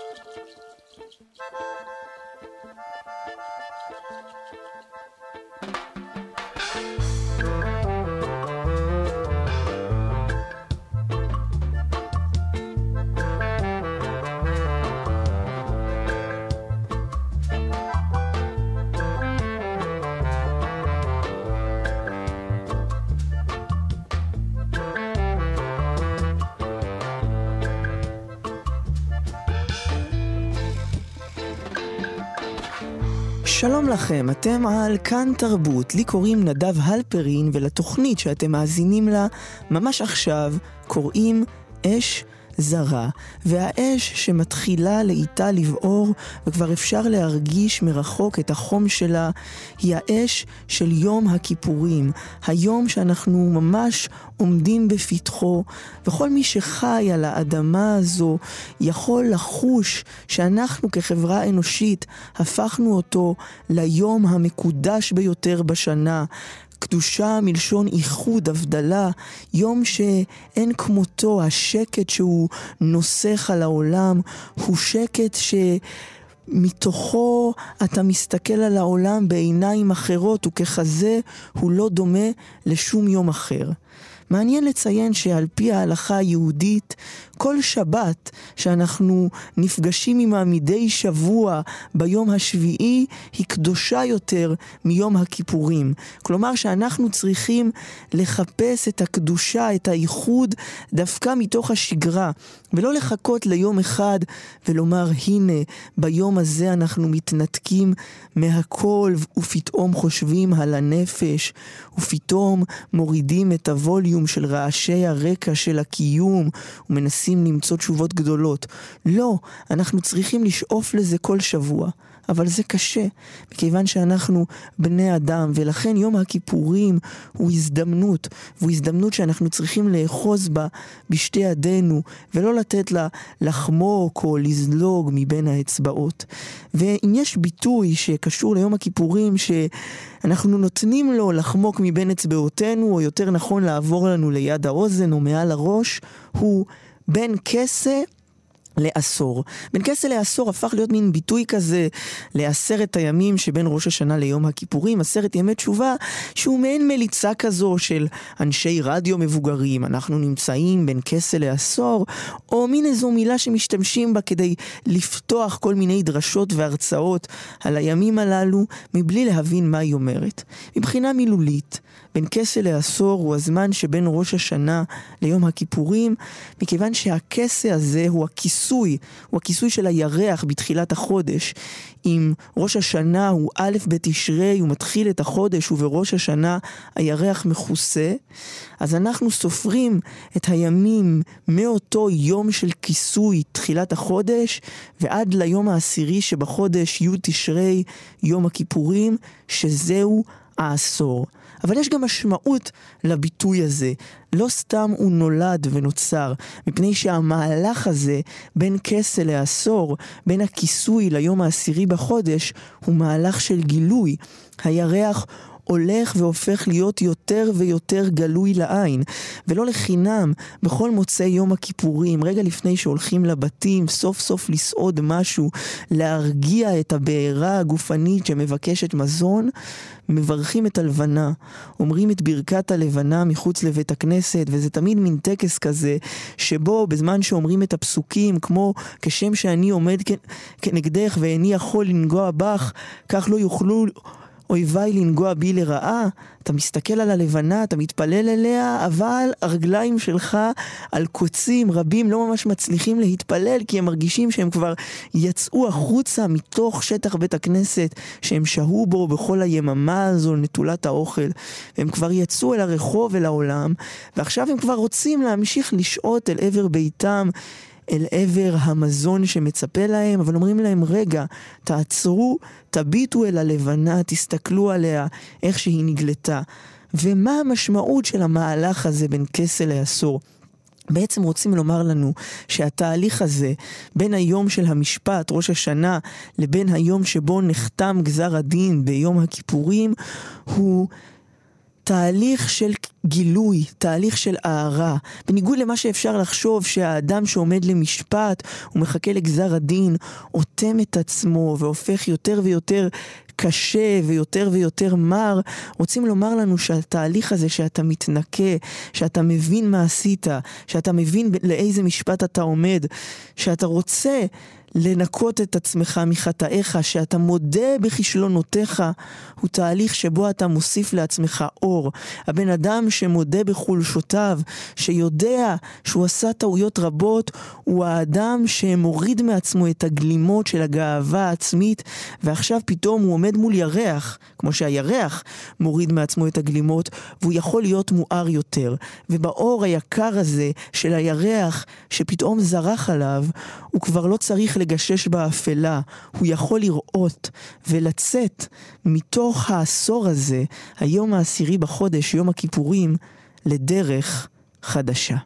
Música שלום לכם, אתם על כאן תרבות, לי קוראים נדב הלפרין ולתוכנית שאתם מאזינים לה ממש עכשיו קוראים אש זרה, והאש שמתחילה לאיטה לבעור וכבר אפשר להרגיש מרחוק את החום שלה, היא האש של יום הכיפורים, היום שאנחנו ממש עומדים בפתחו, וכל מי שחי על האדמה הזו יכול לחוש שאנחנו כחברה אנושית הפכנו אותו ליום המקודש ביותר בשנה. קדושה מלשון איחוד, הבדלה, יום שאין כמותו, השקט שהוא נוסך על העולם, הוא שקט ש... מתוכו אתה מסתכל על העולם בעיניים אחרות, וככזה הוא לא דומה לשום יום אחר. מעניין לציין שעל פי ההלכה היהודית, כל שבת שאנחנו נפגשים עימה מדי שבוע ביום השביעי, היא קדושה יותר מיום הכיפורים. כלומר שאנחנו צריכים לחפש את הקדושה, את הייחוד, דווקא מתוך השגרה, ולא לחכות ליום אחד ולומר, הנה, ביום הזה אנחנו מתנתקים מהכל, ופתאום חושבים על הנפש, ופתאום מורידים את הווליום של רעשי הרקע של הקיום, ומנסים למצוא תשובות גדולות. לא, אנחנו צריכים לשאוף לזה כל שבוע. אבל זה קשה, מכיוון שאנחנו בני אדם, ולכן יום הכיפורים הוא הזדמנות, והוא הזדמנות שאנחנו צריכים לאחוז בה בשתי ידינו, ולא לתת לה לחמוק או לזלוג מבין האצבעות. ואם יש ביטוי שקשור ליום הכיפורים, שאנחנו נותנים לו לחמוק מבין אצבעותינו, או יותר נכון לעבור לנו ליד האוזן או מעל הראש, הוא בין כסה לעשור. בין כסה לעשור הפך להיות מין ביטוי כזה לעשרת הימים שבין ראש השנה ליום הכיפורים, עשרת ימי תשובה, שהוא מעין מליצה כזו של אנשי רדיו מבוגרים, אנחנו נמצאים בין כסה לעשור, או מין איזו מילה שמשתמשים בה כדי לפתוח כל מיני דרשות והרצאות על הימים הללו, מבלי להבין מה היא אומרת. מבחינה מילולית, בין כסה לעשור הוא הזמן שבין ראש השנה ליום הכיפורים, מכיוון שהכסה הזה הוא הכיסוי, הוא הכיסוי של הירח בתחילת החודש. אם ראש השנה הוא א' בתשרי, הוא מתחיל את החודש ובראש השנה הירח מכוסה, אז אנחנו סופרים את הימים מאותו יום של כיסוי תחילת החודש ועד ליום העשירי שבחודש י' תשרי, יום הכיפורים, שזהו העשור. אבל יש גם משמעות לביטוי הזה. לא סתם הוא נולד ונוצר, מפני שהמהלך הזה בין כסה לעשור, בין הכיסוי ליום העשירי בחודש, הוא מהלך של גילוי. הירח הולך והופך להיות יותר ויותר גלוי לעין. ולא לחינם, בכל מוצאי יום הכיפורים, רגע לפני שהולכים לבתים, סוף סוף לסעוד משהו, להרגיע את הבעירה הגופנית שמבקשת מזון, מברכים את הלבנה, אומרים את ברכת הלבנה מחוץ לבית הכנסת, וזה תמיד מין טקס כזה, שבו בזמן שאומרים את הפסוקים, כמו כשם שאני עומד כנגדך ואיני יכול לנגוע בך, כך לא יוכלו... אויביי לנגוע בי לרעה, אתה מסתכל על הלבנה, אתה מתפלל אליה, אבל הרגליים שלך על קוצים רבים לא ממש מצליחים להתפלל, כי הם מרגישים שהם כבר יצאו החוצה מתוך שטח בית הכנסת שהם שהו בו בכל היממה הזו נטולת האוכל. והם כבר יצאו אל הרחוב, אל העולם, ועכשיו הם כבר רוצים להמשיך לשהות אל עבר ביתם. אל עבר המזון שמצפה להם, אבל אומרים להם, רגע, תעצרו, תביטו אל הלבנה, תסתכלו עליה, איך שהיא נגלתה. ומה המשמעות של המהלך הזה בין כסה לעשור? בעצם רוצים לומר לנו שהתהליך הזה בין היום של המשפט, ראש השנה, לבין היום שבו נחתם גזר הדין ביום הכיפורים, הוא תהליך של גילוי, תהליך של הארה. בניגוד למה שאפשר לחשוב שהאדם שעומד למשפט ומחכה לגזר הדין, אוטם את עצמו והופך יותר ויותר קשה ויותר ויותר מר, רוצים לומר לנו שהתהליך הזה שאתה מתנקה, שאתה מבין מה עשית, שאתה מבין לאיזה משפט אתה עומד, שאתה רוצה לנקות את עצמך מחטאיך, שאתה מודה בכישלונותיך, הוא תהליך שבו אתה מוסיף לעצמך אור. הבן אדם שמודה בחולשותיו, שיודע שהוא עשה טעויות רבות, הוא האדם שמוריד מעצמו את הגלימות של הגאווה העצמית, ועכשיו פתאום הוא עומד מול ירח, כמו שהירח מוריד מעצמו את הגלימות, והוא יכול להיות מואר יותר. ובאור היקר הזה של הירח, שפתאום זרח עליו, הוא כבר לא צריך לגשש באפלה, הוא יכול לראות ולצאת מתוך העשור הזה, היום העשירי בחודש, יום הכיפורים, לדרך חדשה.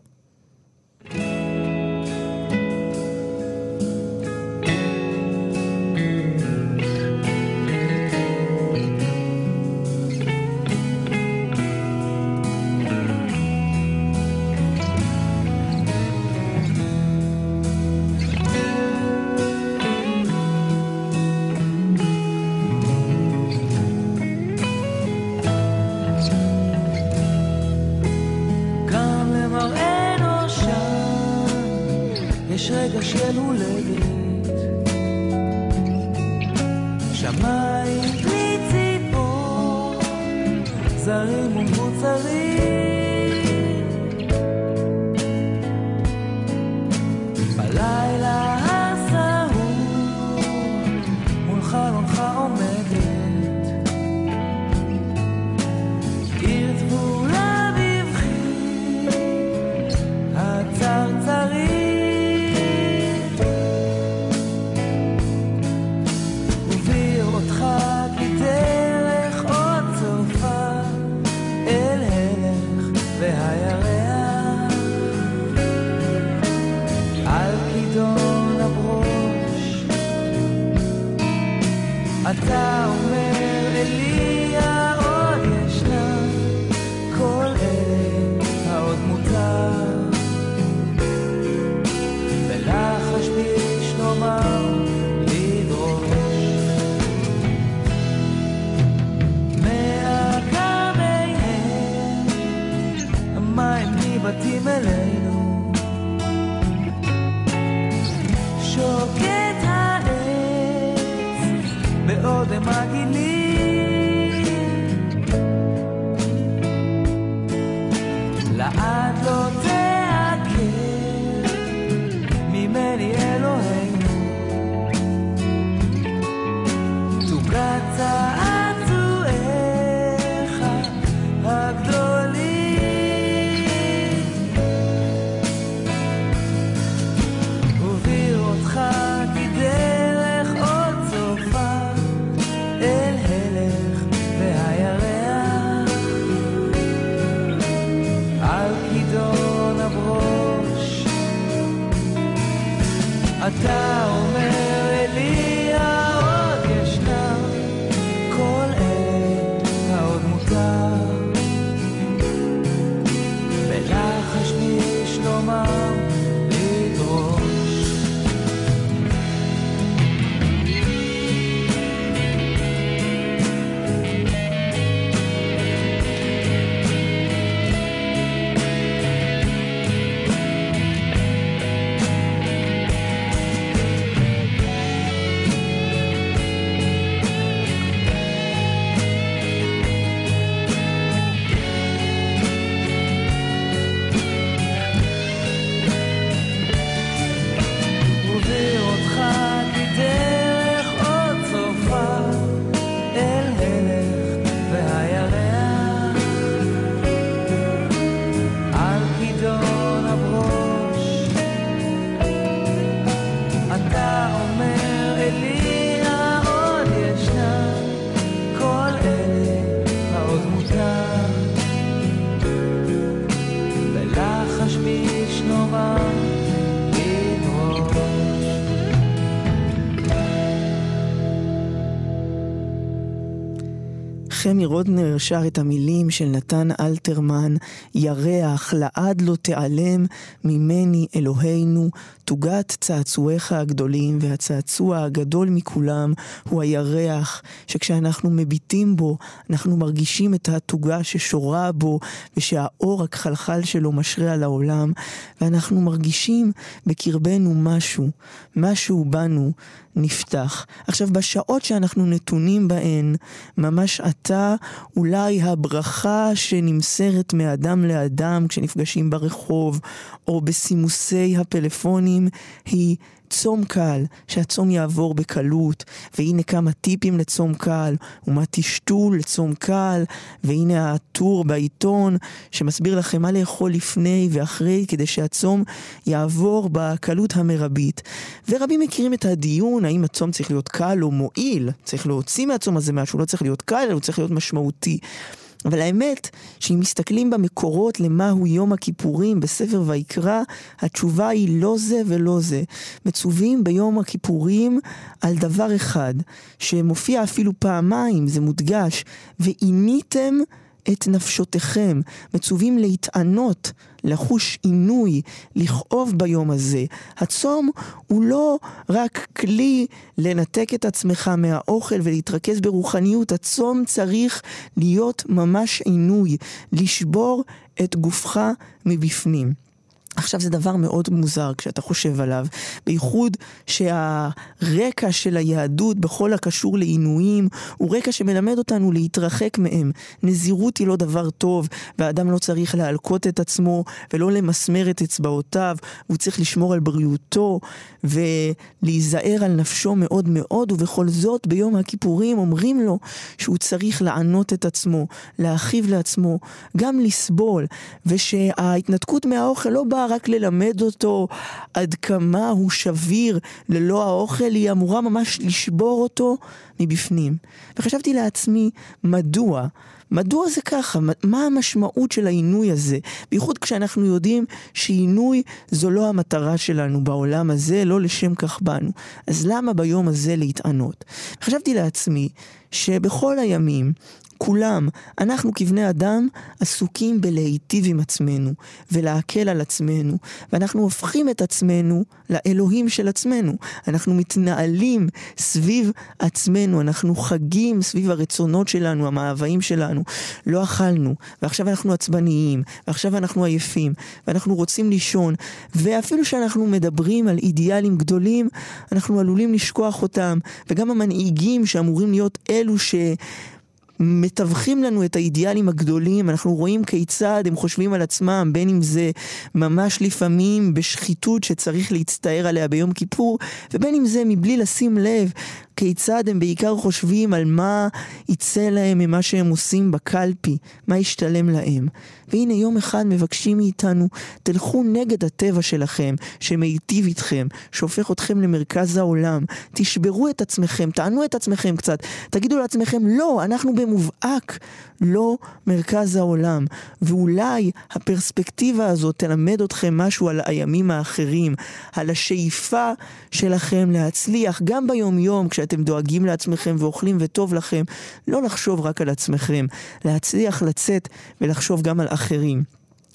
חמי רודנר שר את המילים של נתן אלתרמן, ירח, לעד לא תיעלם ממני אלוהינו, תוגת צעצועיך הגדולים, והצעצוע הגדול מכולם הוא הירח, שכשאנחנו מביטים בו, אנחנו מרגישים את התוגה ששורה בו, ושהאור הכחלחל שלו משרה על העולם, ואנחנו מרגישים בקרבנו משהו, משהו בנו נפתח. עכשיו, בשעות שאנחנו נתונים בהן, ממש עתה, אולי הברכה שנמסרת מאדם לאדם כשנפגשים ברחוב, או בסימוסי הפלאפונים, היא צום קל, שהצום יעבור בקלות, והנה כמה טיפים לצום קל, ומה תשתו לצום קל, והנה הטור בעיתון שמסביר לכם מה לאכול לפני ואחרי, כדי שהצום יעבור בקלות המרבית. ורבים מכירים את הדיון, האם הצום צריך להיות קל או מועיל, צריך להוציא מהצום הזה משהו, לא צריך להיות קל, אלא הוא צריך להיות משמעותי. אבל האמת, שאם מסתכלים במקורות למהו יום הכיפורים בספר ויקרא, התשובה היא לא זה ולא זה. מצווים ביום הכיפורים על דבר אחד, שמופיע אפילו פעמיים, זה מודגש, ועיניתם את נפשותיכם, מצווים להתענות, לחוש עינוי, לכאוב ביום הזה. הצום הוא לא רק כלי לנתק את עצמך מהאוכל ולהתרכז ברוחניות, הצום צריך להיות ממש עינוי, לשבור את גופך מבפנים. עכשיו זה דבר מאוד מוזר כשאתה חושב עליו, בייחוד שהרקע של היהדות בכל הקשור לעינויים הוא רקע שמלמד אותנו להתרחק מהם. נזירות היא לא דבר טוב, והאדם לא צריך להלקות את עצמו ולא למסמר את אצבעותיו, הוא צריך לשמור על בריאותו ולהיזהר על נפשו מאוד מאוד, ובכל זאת ביום הכיפורים אומרים לו שהוא צריך לענות את עצמו, להכאיב לעצמו, גם לסבול, ושההתנתקות מהאוכל לא באה רק ללמד אותו עד כמה הוא שביר ללא האוכל, היא אמורה ממש לשבור אותו מבפנים. וחשבתי לעצמי, מדוע? מדוע זה ככה? מה המשמעות של העינוי הזה? בייחוד כשאנחנו יודעים שעינוי זו לא המטרה שלנו בעולם הזה, לא לשם כך באנו. אז למה ביום הזה להתענות? חשבתי לעצמי שבכל הימים כולם, אנחנו כבני אדם עסוקים בלהיטיב עם עצמנו ולהקל על עצמנו, ואנחנו הופכים את עצמנו לאלוהים של עצמנו. אנחנו מתנהלים סביב עצמנו, אנחנו חגים סביב הרצונות שלנו, המאוויים שלנו. לא אכלנו, ועכשיו אנחנו עצבניים, ועכשיו אנחנו עייפים, ואנחנו רוצים לישון, ואפילו שאנחנו מדברים על אידיאלים גדולים, אנחנו עלולים לשכוח אותם, וגם המנהיגים שאמורים להיות אלו ש... מתווכים לנו את האידיאלים הגדולים, אנחנו רואים כיצד הם חושבים על עצמם, בין אם זה ממש לפעמים בשחיתות שצריך להצטער עליה ביום כיפור, ובין אם זה מבלי לשים לב כיצד הם בעיקר חושבים על מה יצא להם ממה שהם עושים בקלפי, מה ישתלם להם. והנה יום אחד מבקשים מאיתנו, תלכו נגד הטבע שלכם, שמיטיב איתכם, שהופך אתכם למרכז העולם. תשברו את עצמכם, תענו את עצמכם קצת, תגידו לעצמכם, לא, אנחנו במובהק לא מרכז העולם. ואולי הפרספקטיבה הזאת תלמד אתכם משהו על הימים האחרים, על השאיפה שלכם להצליח גם ביום יום, כשאתם דואגים לעצמכם ואוכלים וטוב לכם, לא לחשוב רק על עצמכם, להצליח לצאת ולחשוב גם על אחרים.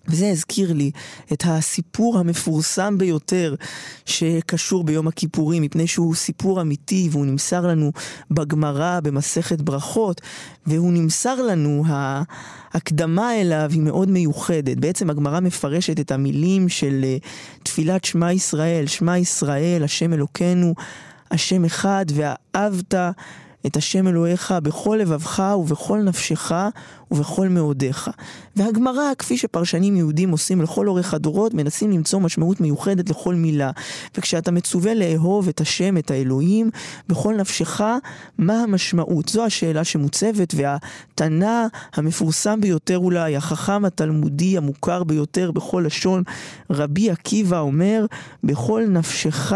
וזה הזכיר לי את הסיפור המפורסם ביותר שקשור ביום הכיפורים, מפני שהוא סיפור אמיתי והוא נמסר לנו בגמרא במסכת ברכות, והוא נמסר לנו, ההקדמה אליו היא מאוד מיוחדת. בעצם הגמרא מפרשת את המילים של אה, תפילת שמע ישראל, שמע ישראל, השם אלוקינו, השם אחד, ואהבת את השם אלוהיך בכל לבבך ובכל נפשך ובכל מאודיך. והגמרא, כפי שפרשנים יהודים עושים לכל אורך הדורות, מנסים למצוא משמעות מיוחדת לכל מילה. וכשאתה מצווה לאהוב את השם, את האלוהים, בכל נפשך, מה המשמעות? זו השאלה שמוצבת, והתנא המפורסם ביותר אולי, החכם התלמודי המוכר ביותר בכל לשון, רבי עקיבא אומר, בכל נפשך,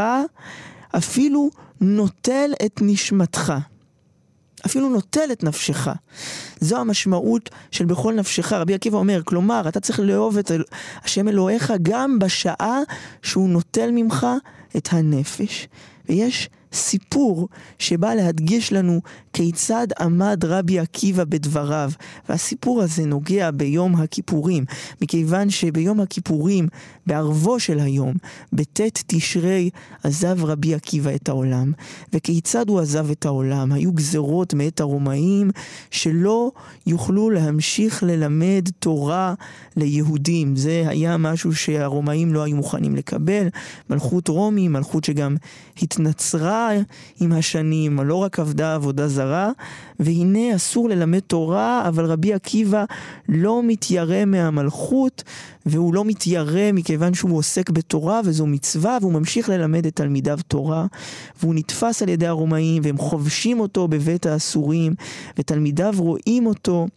אפילו נוטל את נשמתך. אפילו נוטל את נפשך. זו המשמעות של בכל נפשך. רבי עקיבא אומר, כלומר, אתה צריך לאהוב את השם אלוהיך גם בשעה שהוא נוטל ממך את הנפש. ויש סיפור שבא להדגיש לנו כיצד עמד רבי עקיבא בדבריו. והסיפור הזה נוגע ביום הכיפורים, מכיוון שביום הכיפורים, בערבו של היום, בט' תשרי, עזב רבי עקיבא את העולם. וכיצד הוא עזב את העולם? היו גזרות מאת הרומאים שלא יוכלו להמשיך ללמד תורה ליהודים. זה היה משהו שהרומאים לא היו מוכנים לקבל. מלכות רומי, מלכות שגם התנצרה עם השנים, לא רק עבדה עבודה זרה, והנה אסור ללמד תורה, אבל רבי עקיבא לא מתיירא מהמלכות, והוא לא מתיירא מכיוון שהוא עוסק בתורה וזו מצווה, והוא ממשיך ללמד את תלמידיו תורה, והוא נתפס על ידי הרומאים, והם חובשים אותו בבית האסורים, ותלמידיו רואים אותו.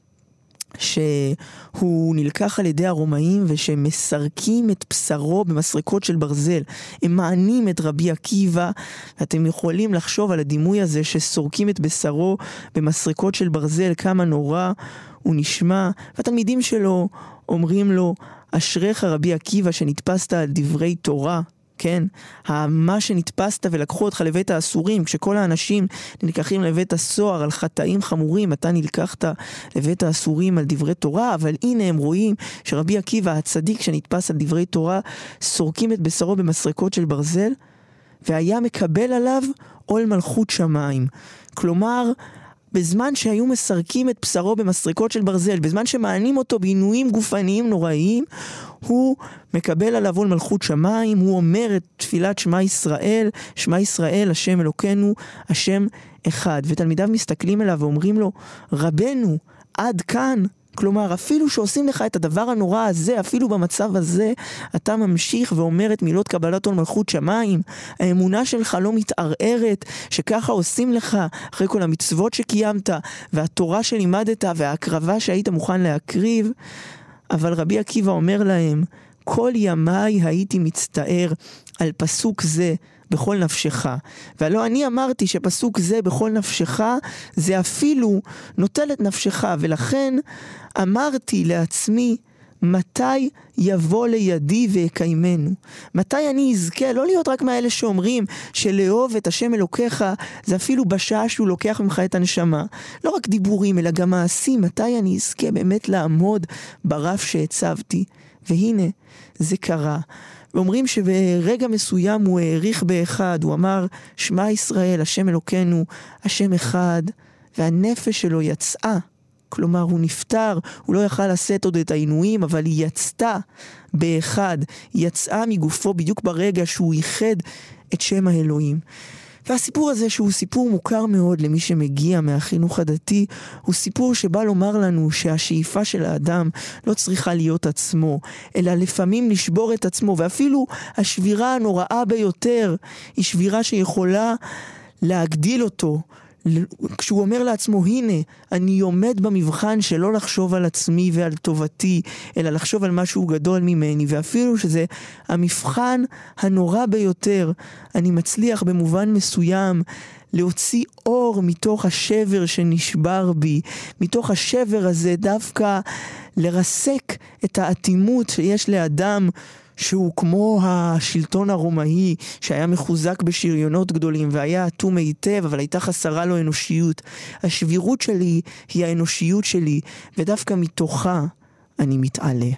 שהוא נלקח על ידי הרומאים ושמסרקים את בשרו במסרקות של ברזל. הם מענים את רבי עקיבא, ואתם יכולים לחשוב על הדימוי הזה שסורקים את בשרו במסרקות של ברזל, כמה נורא הוא נשמע, והתלמידים שלו אומרים לו, אשריך רבי עקיבא שנתפסת על דברי תורה. כן? מה שנתפסת ולקחו אותך לבית האסורים, כשכל האנשים נלקחים לבית הסוהר על חטאים חמורים, אתה נלקחת לבית האסורים על דברי תורה, אבל הנה הם רואים שרבי עקיבא הצדיק שנתפס על דברי תורה, סורקים את בשרו במסרקות של ברזל, והיה מקבל עליו עול מלכות שמיים. כלומר, בזמן שהיו מסרקים את בשרו במסרקות של ברזל, בזמן שמענים אותו בעינויים גופניים נוראיים, הוא מקבל עליו עול מלכות שמיים, הוא אומר את תפילת שמע ישראל, שמע ישראל, השם אלוקינו, השם אחד. ותלמידיו מסתכלים אליו ואומרים לו, רבנו, עד כאן. כלומר, אפילו שעושים לך את הדבר הנורא הזה, אפילו במצב הזה, אתה ממשיך ואומר את מילות קבלת עול מלכות שמיים. האמונה שלך לא מתערערת, שככה עושים לך אחרי כל המצוות שקיימת, והתורה שלימדת, וההקרבה שהיית מוכן להקריב. אבל רבי עקיבא אומר להם, כל ימיי הייתי מצטער על פסוק זה בכל נפשך. והלא אני אמרתי שפסוק זה בכל נפשך, זה אפילו נוטל את נפשך, ולכן אמרתי לעצמי, מתי יבוא לידי ויקיימנו? מתי אני אזכה לא להיות רק מאלה שאומרים שלאהוב את השם אלוקיך זה אפילו בשעה שהוא לוקח ממך את הנשמה. לא רק דיבורים אלא גם מעשים, מתי אני אזכה באמת לעמוד ברף שהצבתי? והנה, זה קרה. ואומרים שברגע מסוים הוא העריך באחד, הוא אמר, שמע ישראל, השם אלוקינו, השם אחד, והנפש שלו יצאה. כלומר, הוא נפטר, הוא לא יכל לשאת עוד את העינויים, אבל היא יצתה באחד, היא יצאה מגופו בדיוק ברגע שהוא איחד את שם האלוהים. והסיפור הזה, שהוא סיפור מוכר מאוד למי שמגיע מהחינוך הדתי, הוא סיפור שבא לומר לנו שהשאיפה של האדם לא צריכה להיות עצמו, אלא לפעמים לשבור את עצמו, ואפילו השבירה הנוראה ביותר היא שבירה שיכולה להגדיל אותו, כשהוא אומר לעצמו, הנה, אני עומד במבחן שלא לחשוב על עצמי ועל טובתי, אלא לחשוב על משהו גדול ממני, ואפילו שזה המבחן הנורא ביותר, אני מצליח במובן מסוים להוציא אור מתוך השבר שנשבר בי, מתוך השבר הזה דווקא לרסק את האטימות שיש לאדם שהוא כמו השלטון הרומאי שהיה מחוזק בשריונות גדולים והיה אטום היטב אבל הייתה חסרה לו אנושיות. השבירות שלי היא האנושיות שלי ודווקא מתוכה אני מתעלה.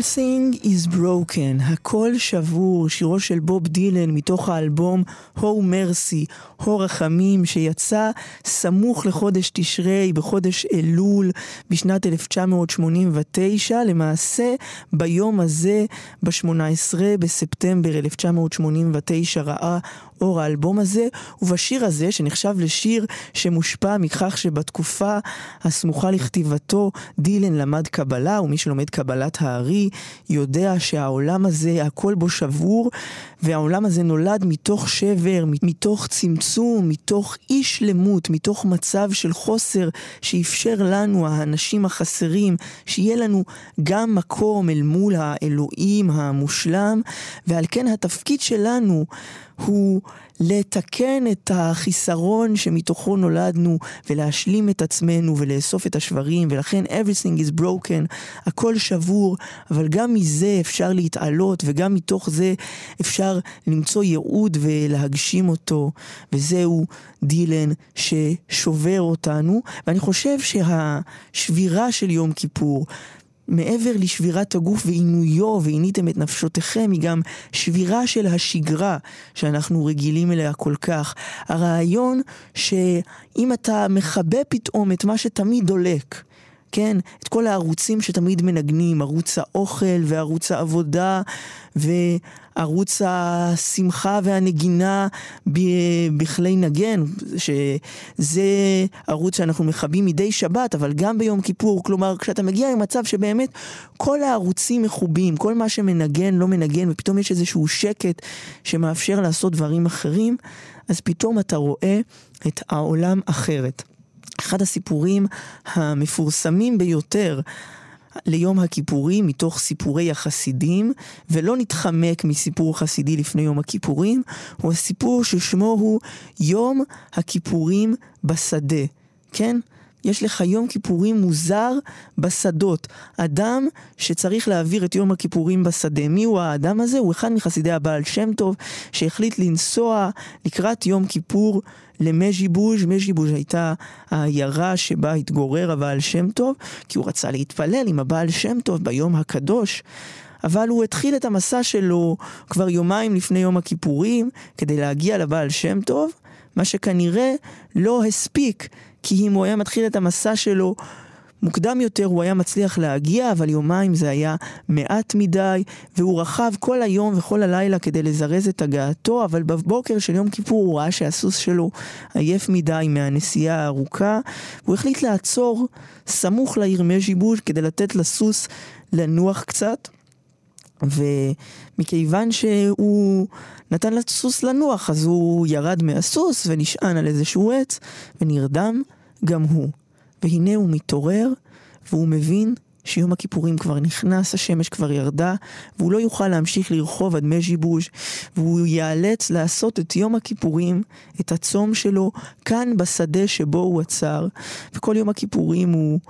Everything is broken, הכל שבור, שירו של בוב דילן מתוך האלבום הו מרסי, הו רחמים, שיצא סמוך לחודש תשרי, בחודש אלול, בשנת 1989, למעשה ביום הזה, ב-18 בספטמבר 1989, ראה אור האלבום הזה, ובשיר הזה, שנחשב לשיר שמושפע מכך שבתקופה הסמוכה לכתיבתו, דילן למד קבלה, ומי שלומד קבלת הארי יודע שהעולם הזה, הכל בו שבור, והעולם הזה נולד מתוך שבר, מתוך צמצום, מתוך אי שלמות, מתוך מצב של חוסר שאפשר לנו, האנשים החסרים, שיהיה לנו גם מקום אל מול האלוהים המושלם, ועל כן התפקיד שלנו הוא לתקן את החיסרון שמתוכו נולדנו ולהשלים את עצמנו ולאסוף את השברים ולכן everything is broken, הכל שבור, אבל גם מזה אפשר להתעלות וגם מתוך זה אפשר למצוא ייעוד ולהגשים אותו וזהו דילן ששובר אותנו. ואני חושב שהשבירה של יום כיפור מעבר לשבירת הגוף ועינויו ועיניתם את נפשותיכם, היא גם שבירה של השגרה שאנחנו רגילים אליה כל כך. הרעיון שאם אתה מכבה פתאום את מה שתמיד דולק, כן? את כל הערוצים שתמיד מנגנים, ערוץ האוכל וערוץ העבודה וערוץ השמחה והנגינה בכלי נגן, שזה ערוץ שאנחנו מכבים מדי שבת, אבל גם ביום כיפור. כלומר, כשאתה מגיע למצב שבאמת כל הערוצים מכובים, כל מה שמנגן לא מנגן, ופתאום יש איזשהו שקט שמאפשר לעשות דברים אחרים, אז פתאום אתה רואה את העולם אחרת. אחד הסיפורים המפורסמים ביותר ליום הכיפורים מתוך סיפורי החסידים, ולא נתחמק מסיפור חסידי לפני יום הכיפורים, הוא הסיפור ששמו הוא יום הכיפורים בשדה, כן? יש לך יום כיפורים מוזר בשדות. אדם שצריך להעביר את יום הכיפורים בשדה. מי הוא האדם הזה? הוא אחד מחסידי הבעל שם טוב, שהחליט לנסוע לקראת יום כיפור למז'יבוז', מז'יבוז' הייתה העיירה שבה התגורר הבעל שם טוב, כי הוא רצה להתפלל עם הבעל שם טוב ביום הקדוש. אבל הוא התחיל את המסע שלו כבר יומיים לפני יום הכיפורים, כדי להגיע לבעל שם טוב, מה שכנראה לא הספיק, כי אם הוא היה מתחיל את המסע שלו מוקדם יותר הוא היה מצליח להגיע, אבל יומיים זה היה מעט מדי, והוא רכב כל היום וכל הלילה כדי לזרז את הגעתו, אבל בבוקר של יום כיפור הוא ראה שהסוס שלו עייף מדי מהנסיעה הארוכה, והוא החליט לעצור סמוך לעיר מז'יבוש כדי לתת לסוס לנוח קצת. ומכיוון שהוא נתן לסוס לנוח, אז הוא ירד מהסוס ונשען על איזשהו עץ ונרדם גם הוא. והנה הוא מתעורר, והוא מבין שיום הכיפורים כבר נכנס, השמש כבר ירדה, והוא לא יוכל להמשיך לרחוב עד מז'יבוז', והוא ייאלץ לעשות את יום הכיפורים, את הצום שלו, כאן בשדה שבו הוא עצר. וכל יום הכיפורים הוא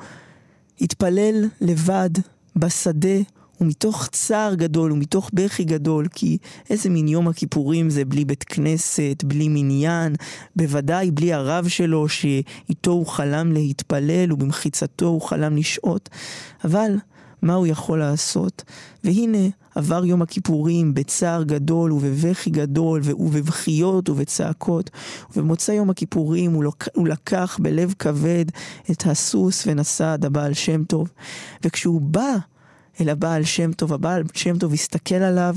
התפלל לבד, בשדה, ומתוך צער גדול ומתוך בכי גדול, כי איזה מין יום הכיפורים זה בלי בית כנסת, בלי מניין, בוודאי בלי הרב שלו שאיתו הוא חלם להתפלל ובמחיצתו הוא חלם לשהות. אבל מה הוא יכול לעשות? והנה עבר יום הכיפורים בצער גדול ובבכי גדול ובבכיות ובצעקות. ובמוצא יום הכיפורים הוא, לוק, הוא לקח בלב כבד את הסוס ונסע עד הבעל שם טוב. וכשהוא בא אל הבעל שם טוב. הבעל שם טוב הסתכל עליו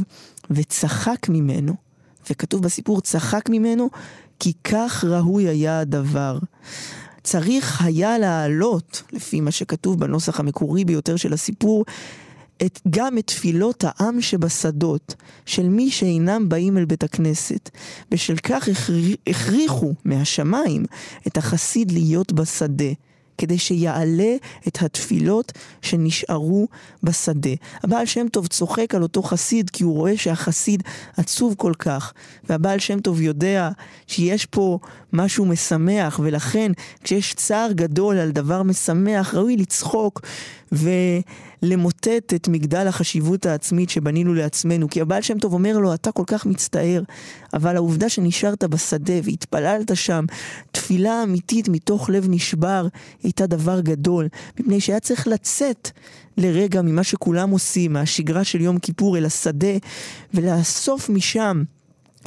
וצחק ממנו, וכתוב בסיפור צחק ממנו, כי כך ראוי היה הדבר. צריך היה להעלות, לפי מה שכתוב בנוסח המקורי ביותר של הסיפור, את, גם את תפילות העם שבשדות, של מי שאינם באים אל בית הכנסת. בשל כך הכריחו מהשמיים את החסיד להיות בשדה. כדי שיעלה את התפילות שנשארו בשדה. הבעל שם טוב צוחק על אותו חסיד כי הוא רואה שהחסיד עצוב כל כך, והבעל שם טוב יודע שיש פה משהו משמח, ולכן כשיש צער גדול על דבר משמח, ראוי לצחוק ולמוטט את מגדל החשיבות העצמית שבנינו לעצמנו. כי הבעל שם טוב אומר לו, אתה כל כך מצטער, אבל העובדה שנשארת בשדה והתפללת שם, תפילה אמיתית מתוך לב נשבר, הייתה דבר גדול, מפני שהיה צריך לצאת לרגע ממה שכולם עושים, מהשגרה של יום כיפור אל השדה, ולאסוף משם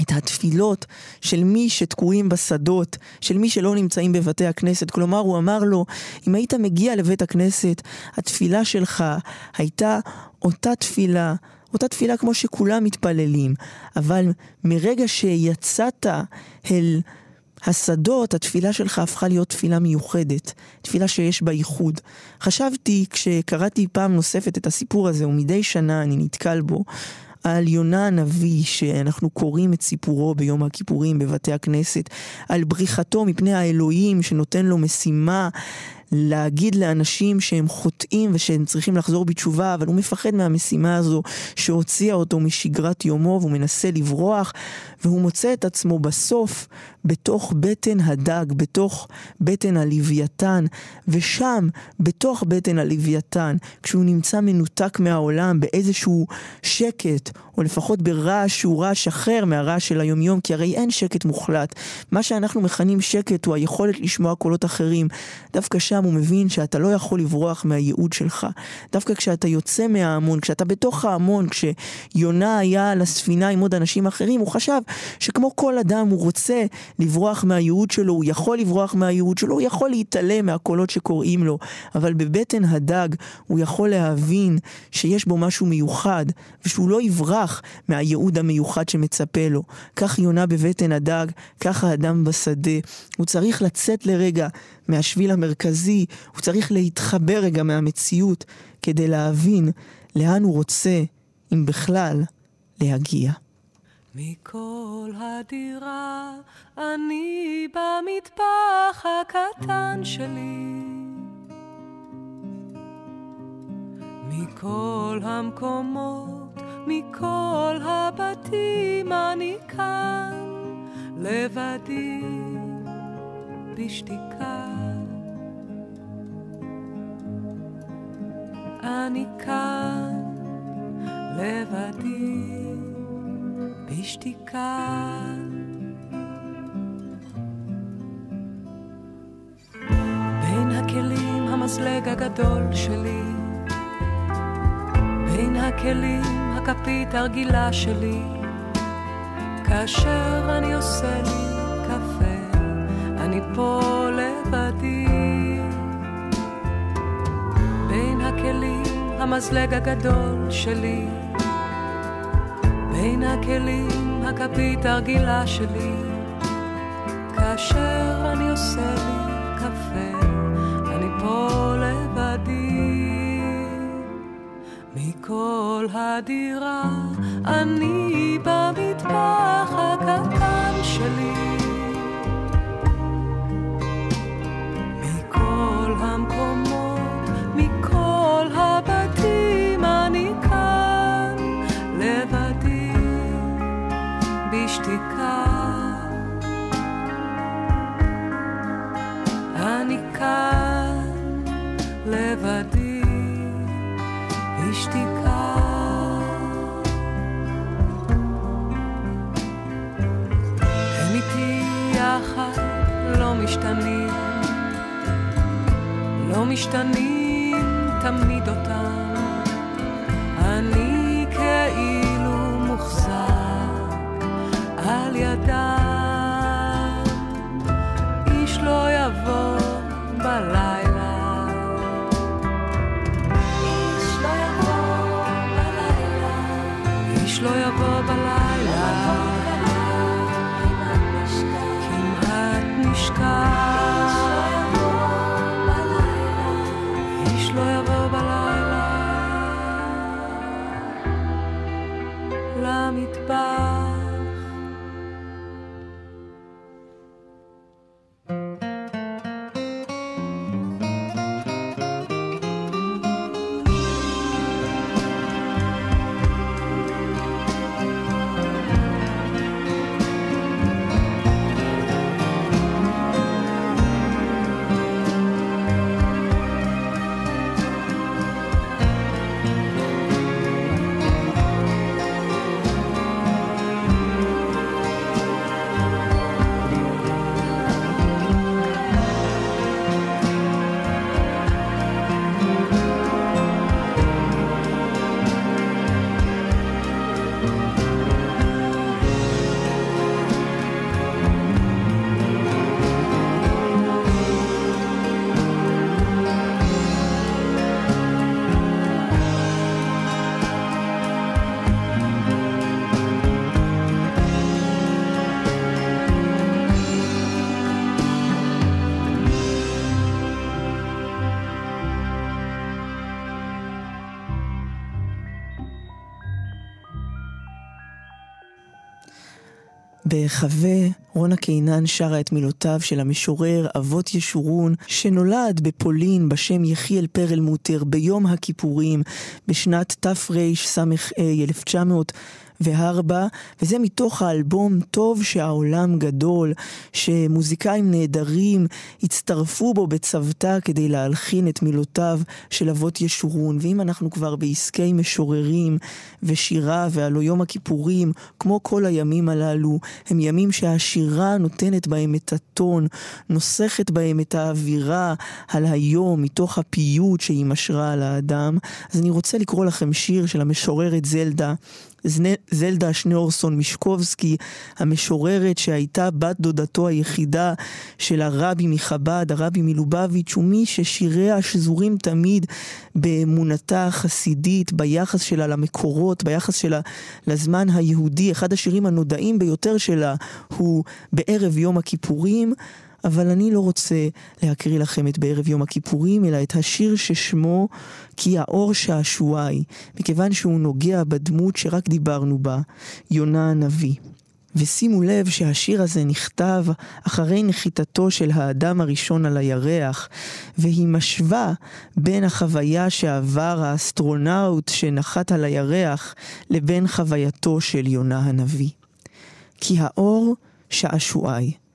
את התפילות של מי שתקועים בשדות, של מי שלא נמצאים בבתי הכנסת. כלומר, הוא אמר לו, אם היית מגיע לבית הכנסת, התפילה שלך הייתה אותה תפילה, אותה תפילה כמו שכולם מתפללים, אבל מרגע שיצאת אל השדות, התפילה שלך הפכה להיות תפילה מיוחדת, תפילה שיש בה ייחוד. חשבתי, כשקראתי פעם נוספת את הסיפור הזה, ומדי שנה אני נתקל בו, על יונה הנביא, שאנחנו קוראים את סיפורו ביום הכיפורים בבתי הכנסת, על בריחתו מפני האלוהים שנותן לו משימה להגיד לאנשים שהם חוטאים ושהם צריכים לחזור בתשובה, אבל הוא מפחד מהמשימה הזו שהוציאה אותו משגרת יומו והוא מנסה לברוח, והוא מוצא את עצמו בסוף בתוך בטן הדג, בתוך בטן הלוויתן, ושם, בתוך בטן הלוויתן, כשהוא נמצא מנותק מהעולם באיזשהו שקט, או לפחות ברעש שהוא רעש אחר מהרעש של היומיום, כי הרי אין שקט מוחלט. מה שאנחנו מכנים שקט הוא היכולת לשמוע קולות אחרים. דווקא שם הוא מבין שאתה לא יכול לברוח מהייעוד שלך. דווקא כשאתה יוצא מההמון, כשאתה בתוך ההמון, כשיונה היה על הספינה עם עוד אנשים אחרים, הוא חשב שכמו כל אדם הוא רוצה לברוח מהייעוד שלו, הוא יכול לברוח מהייעוד שלו, הוא יכול להתעלם מהקולות שקוראים לו, אבל בבטן הדג הוא יכול להבין שיש בו משהו מיוחד, ושהוא לא יברח מהייעוד המיוחד שמצפה לו. כך יונה בבטן הדג, כך האדם בשדה. הוא צריך לצאת לרגע מהשביל המרכזי, הוא צריך להתחבר רגע מהמציאות כדי להבין לאן הוא רוצה, אם בכלל, להגיע. מכל הדירה אני במטבח הקטן שלי. מכל המקומות, מכל הבתים אני כאן לבדי בשתיקה. אני כאן לבדי בשתיקה. בין הכלים המזלג הגדול שלי, בין הכלים הכפית הרגילה שלי, כאשר אני עושה לי קפה, אני פה לבדי. בין הכלים המזלג הגדול שלי, בין הכלים הכפית הרגילה שלי, כאשר אני עושה לי קפה, אני פה לבדי. מכל הדירה אני במטבח הקטן שלי. מכל המקומות, לא לא משתנים תמיד אותם. בחווה רונה קינן שרה את מילותיו של המשורר אבות ישורון, שנולד בפולין בשם יחיאל פרל מוטר ביום הכיפורים בשנת תרס"ה 1900. וארבע, וזה מתוך האלבום טוב שהעולם גדול, שמוזיקאים נהדרים הצטרפו בו בצוותא כדי להלחין את מילותיו של אבות ישורון. ואם אנחנו כבר בעסקי משוררים ושירה והלוא יום הכיפורים, כמו כל הימים הללו, הם ימים שהשירה נותנת בהם את הטון, נוסכת בהם את האווירה על היום, מתוך הפיוט שהיא משרה על האדם. אז אני רוצה לקרוא לכם שיר של המשוררת זלדה, זלדה שניאורסון מישקובסקי, המשוררת שהייתה בת דודתו היחידה של הרבי מחב"ד, הרבי מלובביץ', ומי ששיריה שזורים תמיד באמונתה החסידית, ביחס שלה למקורות, ביחס שלה לזמן היהודי. אחד השירים הנודעים ביותר שלה הוא בערב יום הכיפורים. אבל אני לא רוצה להקריא לכם את בערב יום הכיפורים, אלא את השיר ששמו כי האור שעשועי, מכיוון שהוא נוגע בדמות שרק דיברנו בה, יונה הנביא. ושימו לב שהשיר הזה נכתב אחרי נחיתתו של האדם הראשון על הירח, והיא משווה בין החוויה שעבר האסטרונאוט שנחת על הירח, לבין חווייתו של יונה הנביא. כי האור שעשועי.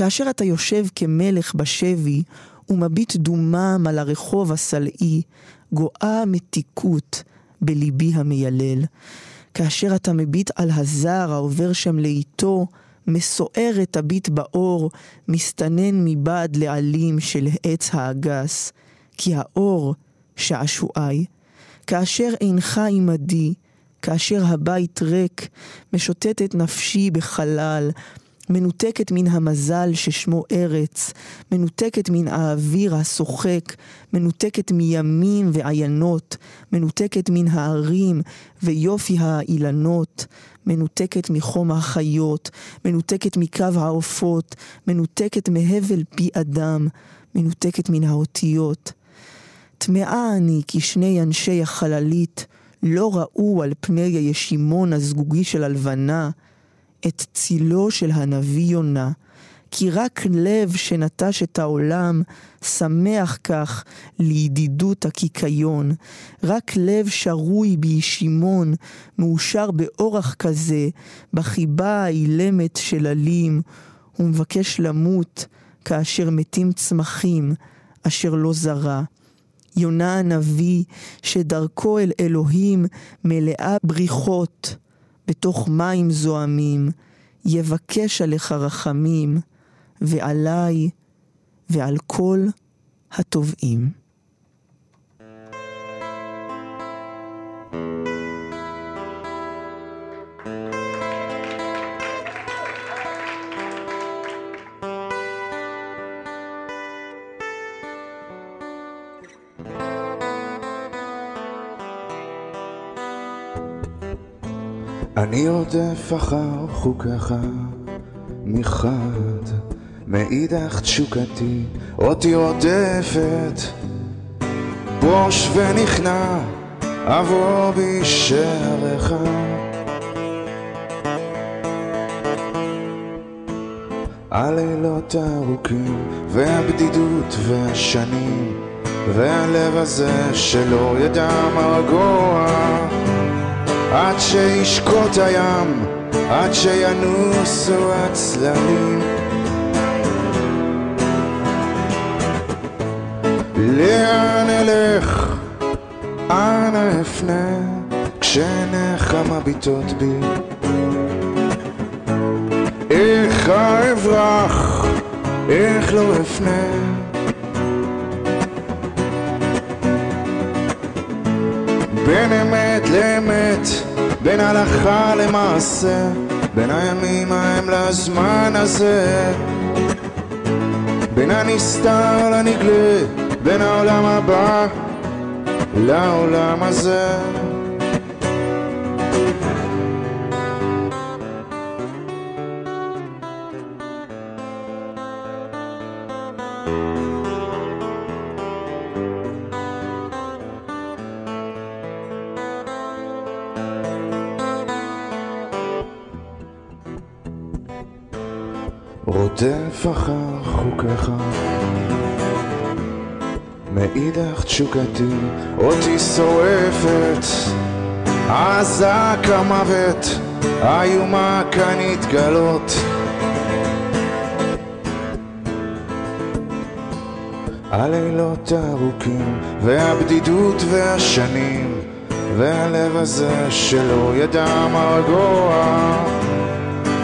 כאשר אתה יושב כמלך בשבי ומביט דומם על הרחוב הסלעי, גואה מתיקות בליבי המיילל. כאשר אתה מביט על הזר העובר שם לאיתו, מסוער את הביט באור, מסתנן מבעד לעלים של עץ האגס. כי האור שעשועי. כאשר אינך עמדי, כאשר הבית ריק, משוטטת נפשי בחלל, מנותקת מן המזל ששמו ארץ, מנותקת מן האוויר השוחק, מנותקת מימים ועיינות, מנותקת מן הערים ויופי האילנות, מנותקת מחום החיות, מנותקת מקו העופות, מנותקת מהבל פי אדם, מנותקת מן האותיות. טמאה אני כי שני אנשי החללית לא ראו על פני הישימון הזגוגי של הלבנה, את צילו של הנביא יונה, כי רק לב שנטש את העולם, שמח כך לידידות הקיקיון. רק לב שרוי בישימון, מאושר באורח כזה, בחיבה האילמת של עלים, ומבקש למות כאשר מתים צמחים, אשר לא זרע. יונה הנביא, שדרכו אל אלוהים מלאה בריחות, בתוך מים זועמים, יבקש עליך רחמים, ועליי ועל כל הטובעים. אני עודף אחר חוקיך מחד, מאידך תשוקתי אותי עודפת, בוש ונכנע אבוא בשעריך. הלילות הארוכים והבדידות והשנים והלב הזה שלא ידע מרגוע עד שישקוט הים, עד שינוסו הצללים. לאן אלך, אנה אפנה, כשעיניך מביטות בי? איך אברח, איך לא אפנה? בין אמת לאמת, בין הלכה למעשה, בין הימים ההם לזמן הזה, בין הנסתר לנגלה, בין העולם הבא לעולם הזה. רודף אחר חוקיך. מאידך תשוקתי אותי שורפת. אזעק המוות איומה כאן התגלות. הלילות הארוכים והבדידות והשנים והלב הזה שלא ידע מרגוע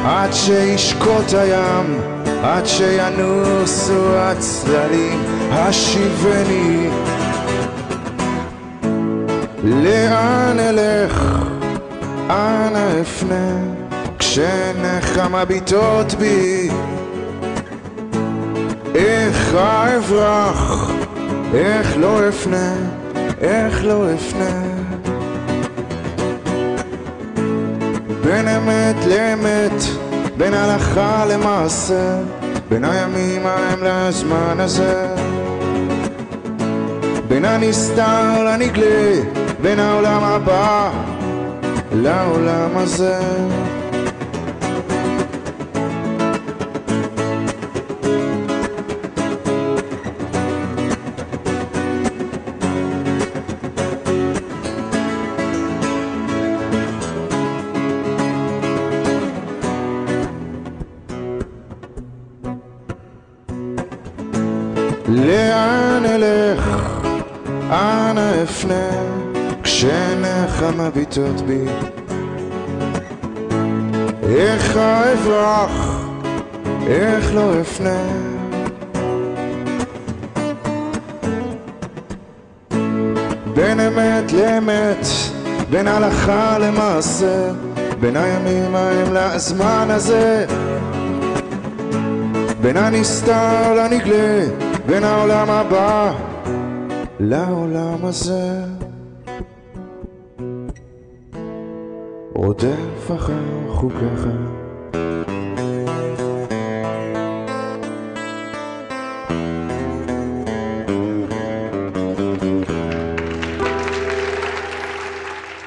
עד שישקוט הים עד שינוסו הצללים השיבני. לאן אלך, אנה אפנה. כשעיניך מביטות בי. איך אברח, איך לא אפנה, איך לא אפנה? בין אמת לאמת, בין הלכה למעשה בין הימים ההם לזמן הזה. בין הנסתר לנגלה בין העולם הבא לעולם הזה לאן אלך, אנה אפנה, כשעיניך מביטות בי. איך אברח, איך לא אפנה. בין אמת לאמת, בין הלכה למעשה, בין הימים ההם לזמן הזה. בין הנסתר לנגלה, בין העולם הבא לעולם הזה. רודף אחר חוקיך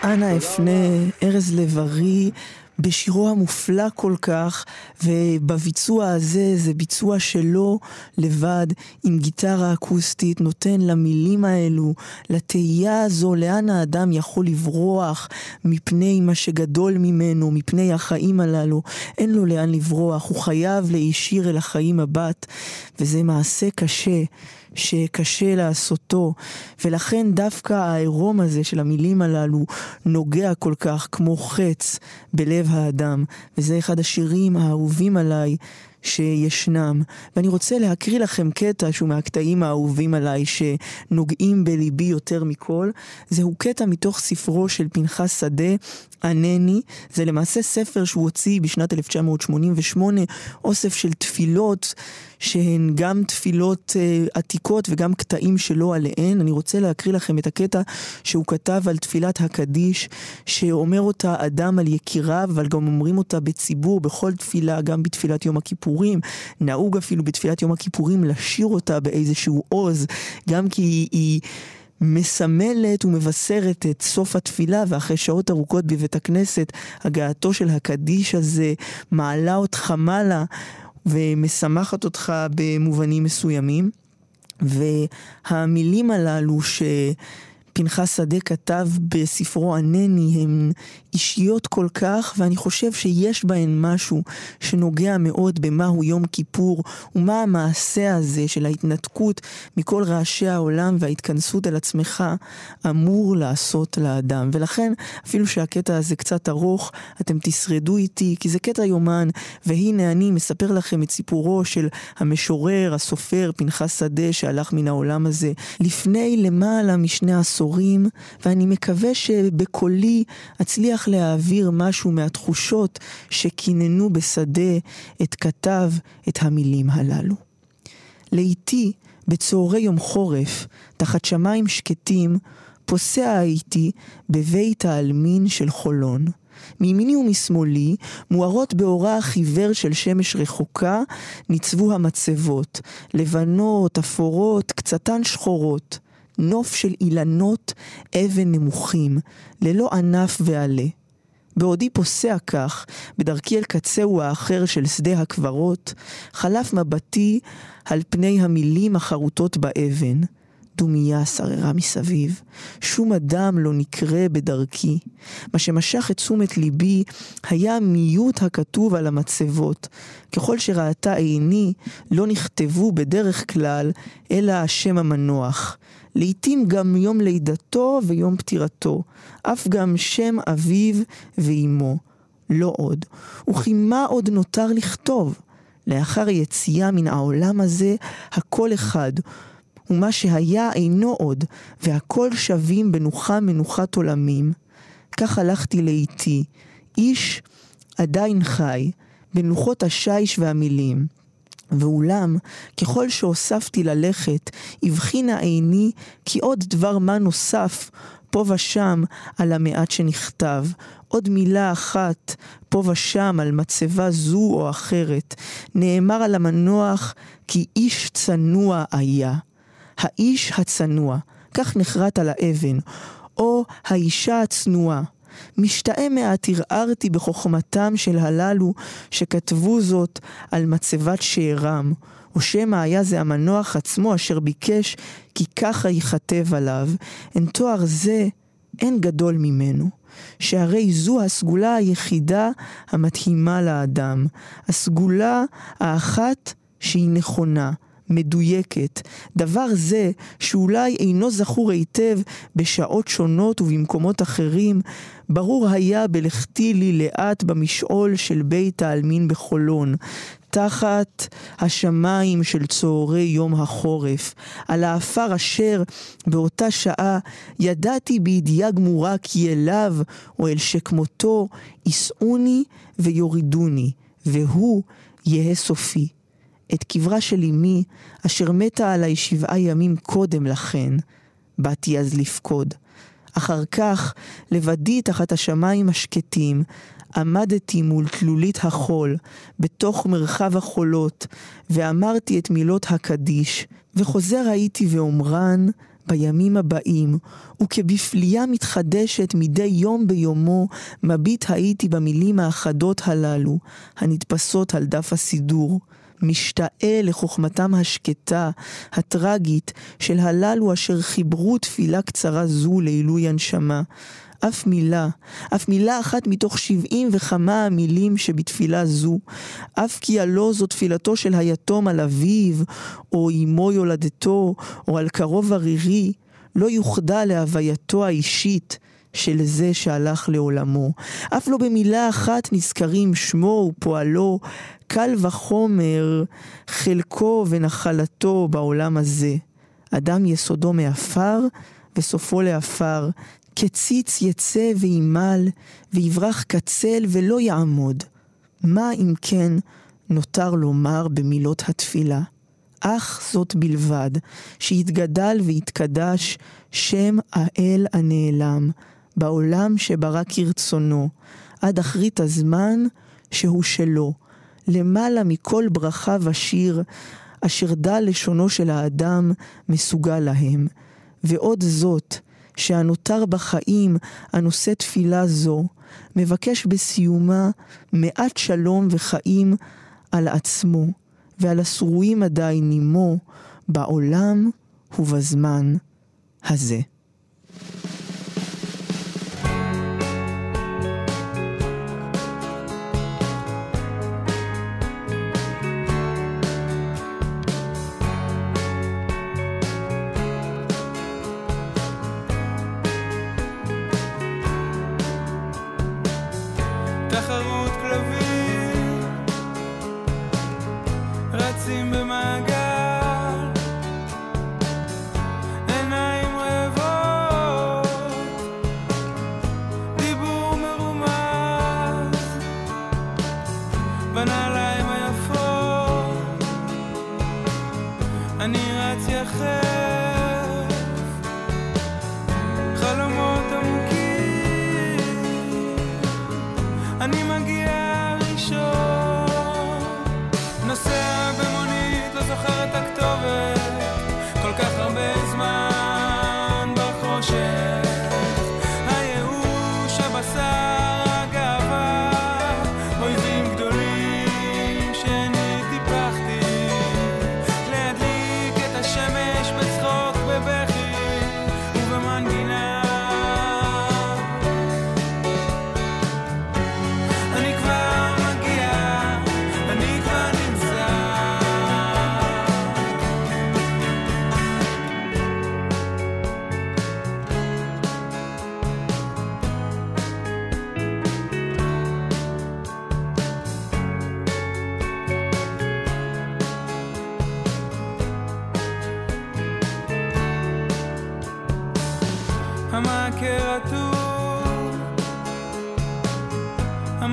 אנא אפנה, ארז לב-ארי, בשירו המופלא כל כך, ובביצוע הזה, זה ביצוע שלו לבד, עם גיטרה אקוסטית, נותן למילים האלו, לתהייה הזו, לאן האדם יכול לברוח מפני מה שגדול ממנו, מפני החיים הללו. אין לו לאן לברוח, הוא חייב להישיר אל החיים הבת, וזה מעשה קשה. שקשה לעשותו, ולכן דווקא העירום הזה של המילים הללו נוגע כל כך כמו חץ בלב האדם, וזה אחד השירים האהובים עליי שישנם. ואני רוצה להקריא לכם קטע שהוא מהקטעים האהובים עליי שנוגעים בליבי יותר מכל. זהו קטע מתוך ספרו של פנחס שדה, ענני. זה למעשה ספר שהוא הוציא בשנת 1988, אוסף של תפילות. שהן גם תפילות uh, עתיקות וגם קטעים שלו עליהן. אני רוצה להקריא לכם את הקטע שהוא כתב על תפילת הקדיש, שאומר אותה אדם על יקיריו, אבל גם אומרים אותה בציבור, בכל תפילה, גם בתפילת יום הכיפורים. נהוג אפילו בתפילת יום הכיפורים לשיר אותה באיזשהו עוז, גם כי היא... היא מסמלת ומבשרת את סוף התפילה, ואחרי שעות ארוכות בבית הכנסת, הגעתו של הקדיש הזה מעלה אותך מעלה. ומשמחת אותך במובנים מסוימים. והמילים הללו ש... פנחס שדה כתב בספרו ענני הן אישיות כל כך, ואני חושב שיש בהן משהו שנוגע מאוד במהו יום כיפור, ומה המעשה הזה של ההתנתקות מכל רעשי העולם וההתכנסות אל עצמך אמור לעשות לאדם. ולכן, אפילו שהקטע הזה קצת ארוך, אתם תשרדו איתי, כי זה קטע יומן, והנה אני מספר לכם את סיפורו של המשורר, הסופר, פנחס שדה, שהלך מן העולם הזה לפני למעלה משני עשורים. ואני מקווה שבקולי אצליח להעביר משהו מהתחושות שקיננו בשדה את כתב את המילים הללו. לאיתי, בצהרי יום חורף, תחת שמיים שקטים, פוסע הייתי בבית העלמין של חולון. מימיני ומשמאלי, מוארות באורה החיוור של שמש רחוקה, ניצבו המצבות, לבנות, אפורות, קצתן שחורות. נוף של אילנות אבן נמוכים, ללא ענף ועלה. בעודי פוסע כך, בדרכי אל קצהו האחר של שדה הקברות, חלף מבטי על פני המילים החרוטות באבן. דומייה שררה מסביב, שום אדם לא נקרה בדרכי. מה שמשך את תשומת ליבי היה המיעוט הכתוב על המצבות. ככל שראתה עיני, לא נכתבו בדרך כלל, אלא השם המנוח. לעתים גם יום לידתו ויום פטירתו, אף גם שם אביו ואימו. לא עוד. וכי מה עוד נותר לכתוב? לאחר יציאה מן העולם הזה, הכל אחד, ומה שהיה אינו עוד, והכל שווים בנוחה מנוחת עולמים. כך הלכתי לאיתי, איש עדיין חי, בנוחות השיש והמילים. ואולם, ככל שהוספתי ללכת, הבחינה עיני כי עוד דבר מה נוסף פה ושם על המעט שנכתב, עוד מילה אחת פה ושם על מצבה זו או אחרת, נאמר על המנוח כי איש צנוע היה. האיש הצנוע, כך נחרט על האבן, או האישה הצנועה. משתאה מעט ערערתי בחוכמתם של הללו שכתבו זאת על מצבת שארם, או שמא היה זה המנוח עצמו אשר ביקש כי ככה ייכתב עליו, אין תואר זה אין גדול ממנו. שהרי זו הסגולה היחידה המתאימה לאדם, הסגולה האחת שהיא נכונה, מדויקת. דבר זה, שאולי אינו זכור היטב בשעות שונות ובמקומות אחרים, ברור היה בלכתי לי לאט במשעול של בית העלמין בחולון, תחת השמיים של צהרי יום החורף, על האפר אשר באותה שעה ידעתי בידיעה גמורה כי אליו או אל שכמותו יישאוני ויורידוני, והוא יהא סופי. את קברה של אמי, אשר מתה עליי שבעה ימים קודם לכן, באתי אז לפקוד. אחר כך, לבדי תחת השמיים השקטים, עמדתי מול תלולית החול, בתוך מרחב החולות, ואמרתי את מילות הקדיש, וחוזר הייתי ואומרן בימים הבאים, וכבפליאה מתחדשת מדי יום ביומו, מביט הייתי במילים האחדות הללו, הנתפסות על דף הסידור. משתאה לחוכמתם השקטה, הטרגית, של הללו אשר חיברו תפילה קצרה זו לעילוי הנשמה. אף מילה, אף מילה אחת מתוך שבעים וכמה המילים שבתפילה זו, אף כי הלא זו תפילתו של היתום על אביו, או אמו יולדתו, או על קרוב ערירי, לא יוחדה להווייתו האישית, של זה שהלך לעולמו. אף לא במילה אחת נזכרים שמו ופועלו, קל וחומר חלקו ונחלתו בעולם הזה. אדם יסודו מעפר וסופו לעפר, כציץ יצא וימל, ויברח כצל ולא יעמוד. מה אם כן נותר לומר במילות התפילה? אך זאת בלבד, שיתגדל ויתקדש שם האל הנעלם, בעולם שברא כרצונו, עד אחרית הזמן שהוא שלו, למעלה מכל ברכה ושיר, אשר דל לשונו של האדם מסוגל להם. ועוד זאת, שהנותר בחיים הנושא תפילה זו, מבקש בסיומה מעט שלום וחיים על עצמו, ועל השרויים עדיין עמו, בעולם ובזמן הזה.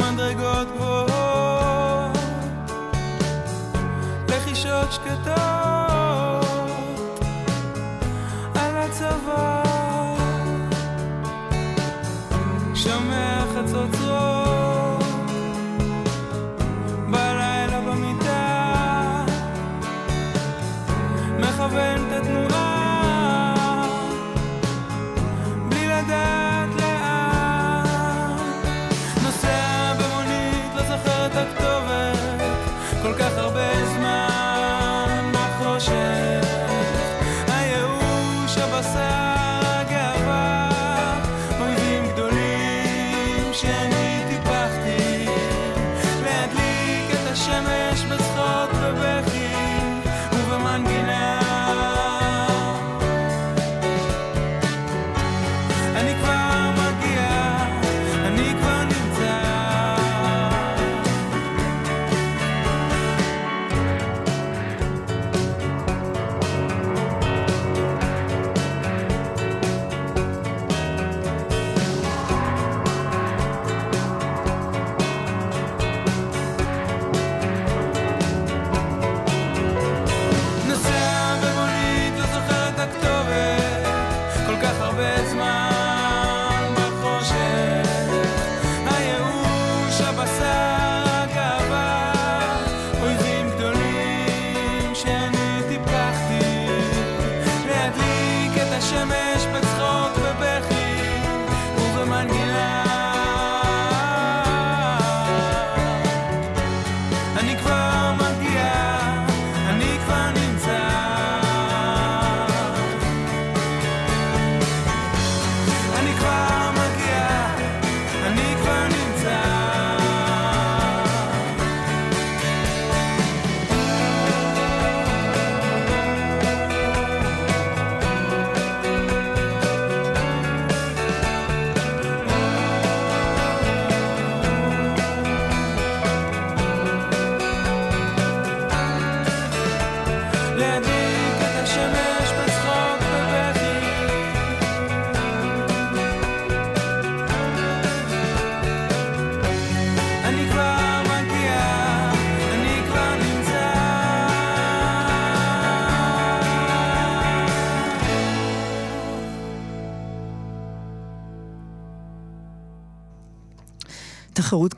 המדרגות גבוהות, לחישות שקטות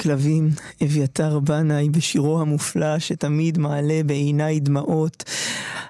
כלבים, אביתר בנאי בשירו המופלא שתמיד מעלה בעיניי דמעות.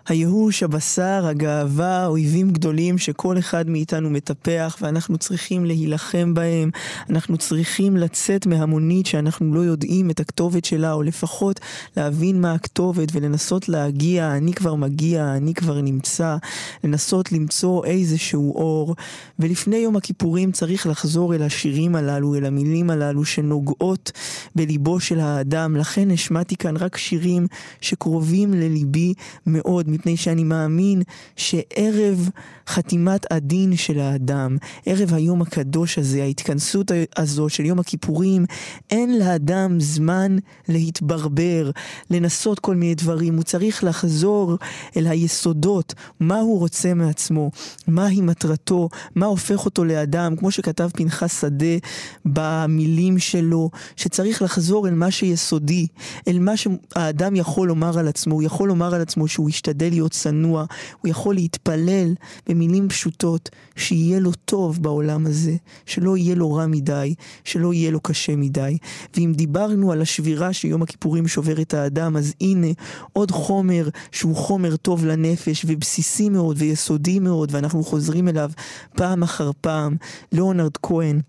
הייאוש, הבשר, הגאווה, אויבים גדולים שכל אחד מאיתנו מטפח ואנחנו צריכים להילחם בהם. אנחנו צריכים לצאת מהמונית שאנחנו לא יודעים את הכתובת שלה, או לפחות להבין מה הכתובת ולנסות להגיע, אני כבר מגיע, אני כבר נמצא, לנסות למצוא איזשהו אור. ולפני יום הכיפורים צריך לחזור אל השירים הללו, אל המילים הללו שנוגעות בליבו של האדם. לכן השמעתי כאן רק שירים שקרובים לליבי מאוד, מפני שאני מאמין שערב חתימת הדין של האדם, ערב היום הקדוש הזה, ההתכנסות הזו של יום הכיפורים, אין לאדם זמן להתברבר, לנסות כל מיני דברים. הוא צריך לחזור אל היסודות, מה הוא רוצה מעצמו, מהי מטרתו, מה הופך אותו לאדם, כמו שכתב פנחס שדה במילים שלו, שצריך לחזור אל מה שיסודי, אל מה שהאדם יכול לומר על עצמו, הוא יכול לומר על עצמו שהוא ישתדל להיות צנוע, הוא יכול להתפלל במילים פשוטות, שיהיה לו טוב בעולם הזה, שלא יהיה לו רע מדי, שלא יהיה לו קשה מדי. ואם דיברנו על השבירה שיום הכיפורים שובר את האדם, אז הנה עוד חומר שהוא חומר טוב לנפש ובסיסי מאוד ויסודי מאוד, ואנחנו חוזרים אליו פעם אחר פעם. ליאונרד כהן.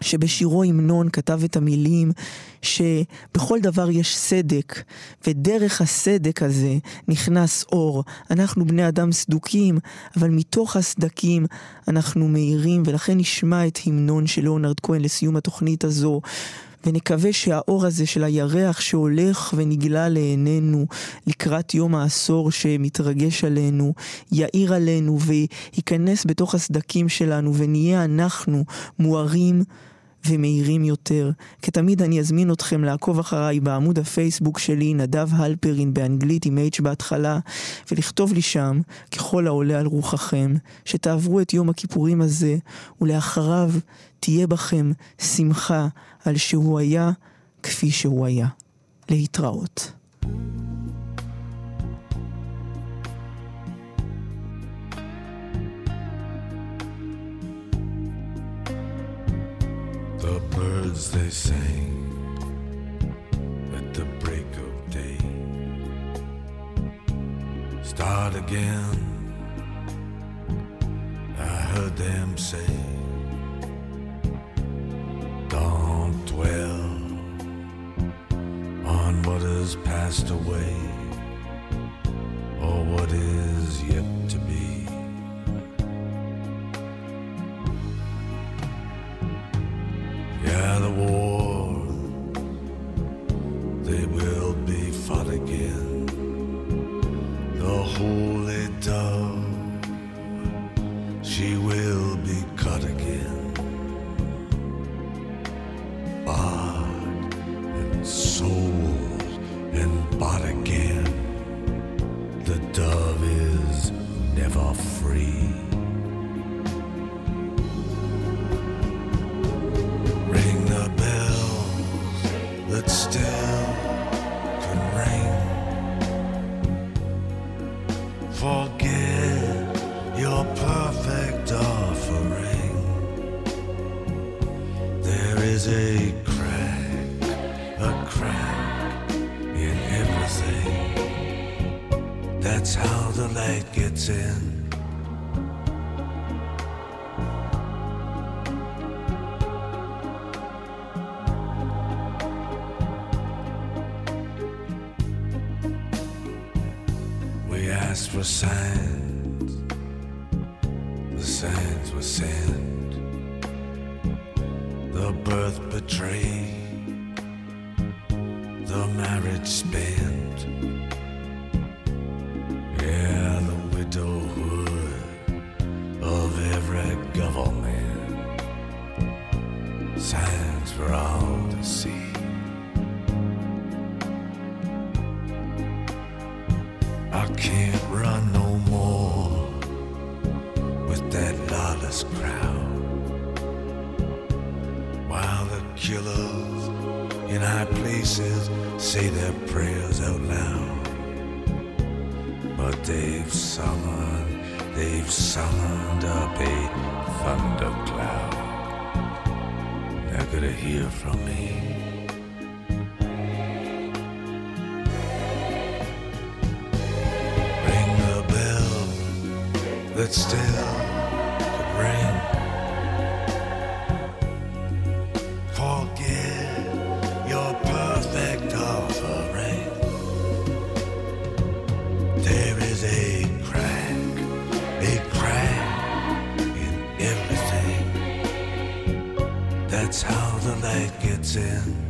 שבשירו המנון כתב את המילים שבכל דבר יש סדק, ודרך הסדק הזה נכנס אור. אנחנו בני אדם סדוקים, אבל מתוך הסדקים אנחנו מאירים, ולכן נשמע את המנון של ליאונרד כהן לסיום התוכנית הזו. ונקווה שהאור הזה של הירח שהולך ונגלה לעינינו לקראת יום העשור שמתרגש עלינו, יאיר עלינו וייכנס בתוך הסדקים שלנו ונהיה אנחנו מוארים ומהירים יותר. כתמיד אני אזמין אתכם לעקוב אחריי בעמוד הפייסבוק שלי, נדב הלפרין באנגלית עם H בהתחלה, ולכתוב לי שם, ככל העולה על רוחכם, שתעברו את יום הכיפורים הזה, ולאחריו תהיה בכם שמחה על שהוא היה כפי שהוא היה. להתראות. The birds they sing at the break of day start again. I heard them say, Don't dwell on what has passed away or what is yet with that lawless crowd. While the killers in high places say their prayers out loud. But they've summoned, they've summoned up a thundercloud. They're gonna hear from me. Ring the bell that still light gets in.